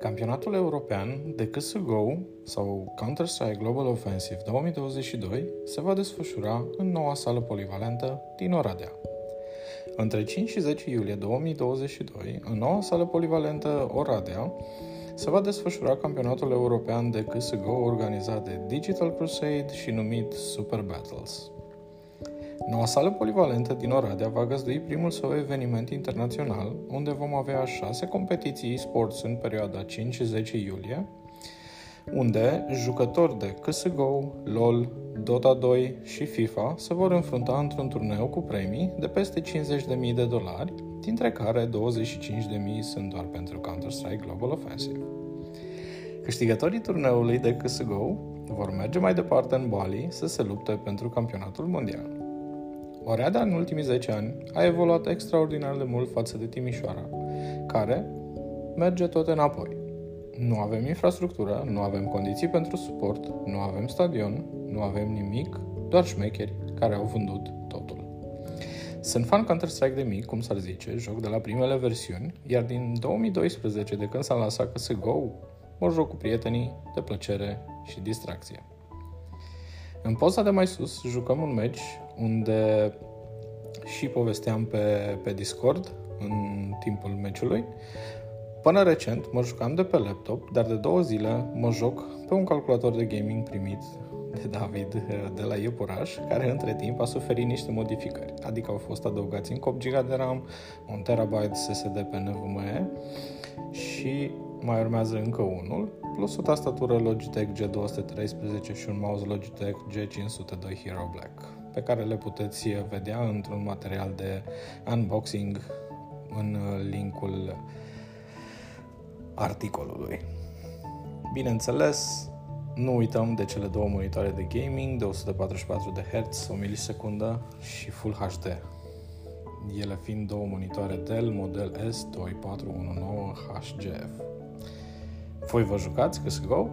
Campionatul european de CSGO sau Counter-Strike Global Offensive 2022 se va desfășura în noua sală polivalentă din Oradea. Între 5 și 10 iulie 2022, în noua sală polivalentă Oradea, se va desfășura campionatul european de CSGO organizat de Digital Crusade și numit Super Battles. Noua sală polivalentă din Oradea va găzdui primul său eveniment internațional, unde vom avea șase competiții e-sports în perioada 5-10 iulie, unde jucători de CSGO, LOL, Dota 2 și FIFA se vor înfrunta într-un turneu cu premii de peste 50.000 de dolari, dintre care 25.000 sunt doar pentru Counter-Strike Global Offensive. Câștigătorii turneului de CSGO vor merge mai departe în Bali să se lupte pentru campionatul mondial. Oradea în ultimii 10 ani a evoluat extraordinar de mult față de Timișoara, care merge tot înapoi. Nu avem infrastructură, nu avem condiții pentru suport, nu avem stadion, nu avem nimic, doar șmecheri care au vândut totul. Sunt fan Counter-Strike de mic, cum s-ar zice, joc de la primele versiuni, iar din 2012, de când s-a lansat CSGO, mă joc cu prietenii de plăcere și distracție. În poza de mai sus jucăm un match unde și povesteam pe, pe Discord în timpul meciului. Până recent mă jucam de pe laptop, dar de două zile mă joc pe un calculator de gaming primit de David de la Iepuraș, care între timp a suferit niște modificări, adică au fost adăugați în 8 GB de RAM, 1 TB SSD pe NVMe și mai urmează încă unul, plus o tastatură Logitech G213 și un mouse Logitech G502 Hero Black, pe care le puteți vedea într-un material de unboxing în linkul articolului. Bineînțeles, nu uităm de cele două monitoare de gaming de 144 de Hz, o milisecundă și Full HD. Ele fiind două monitoare Dell model S2419HGF. Voi vă jucați CSGO?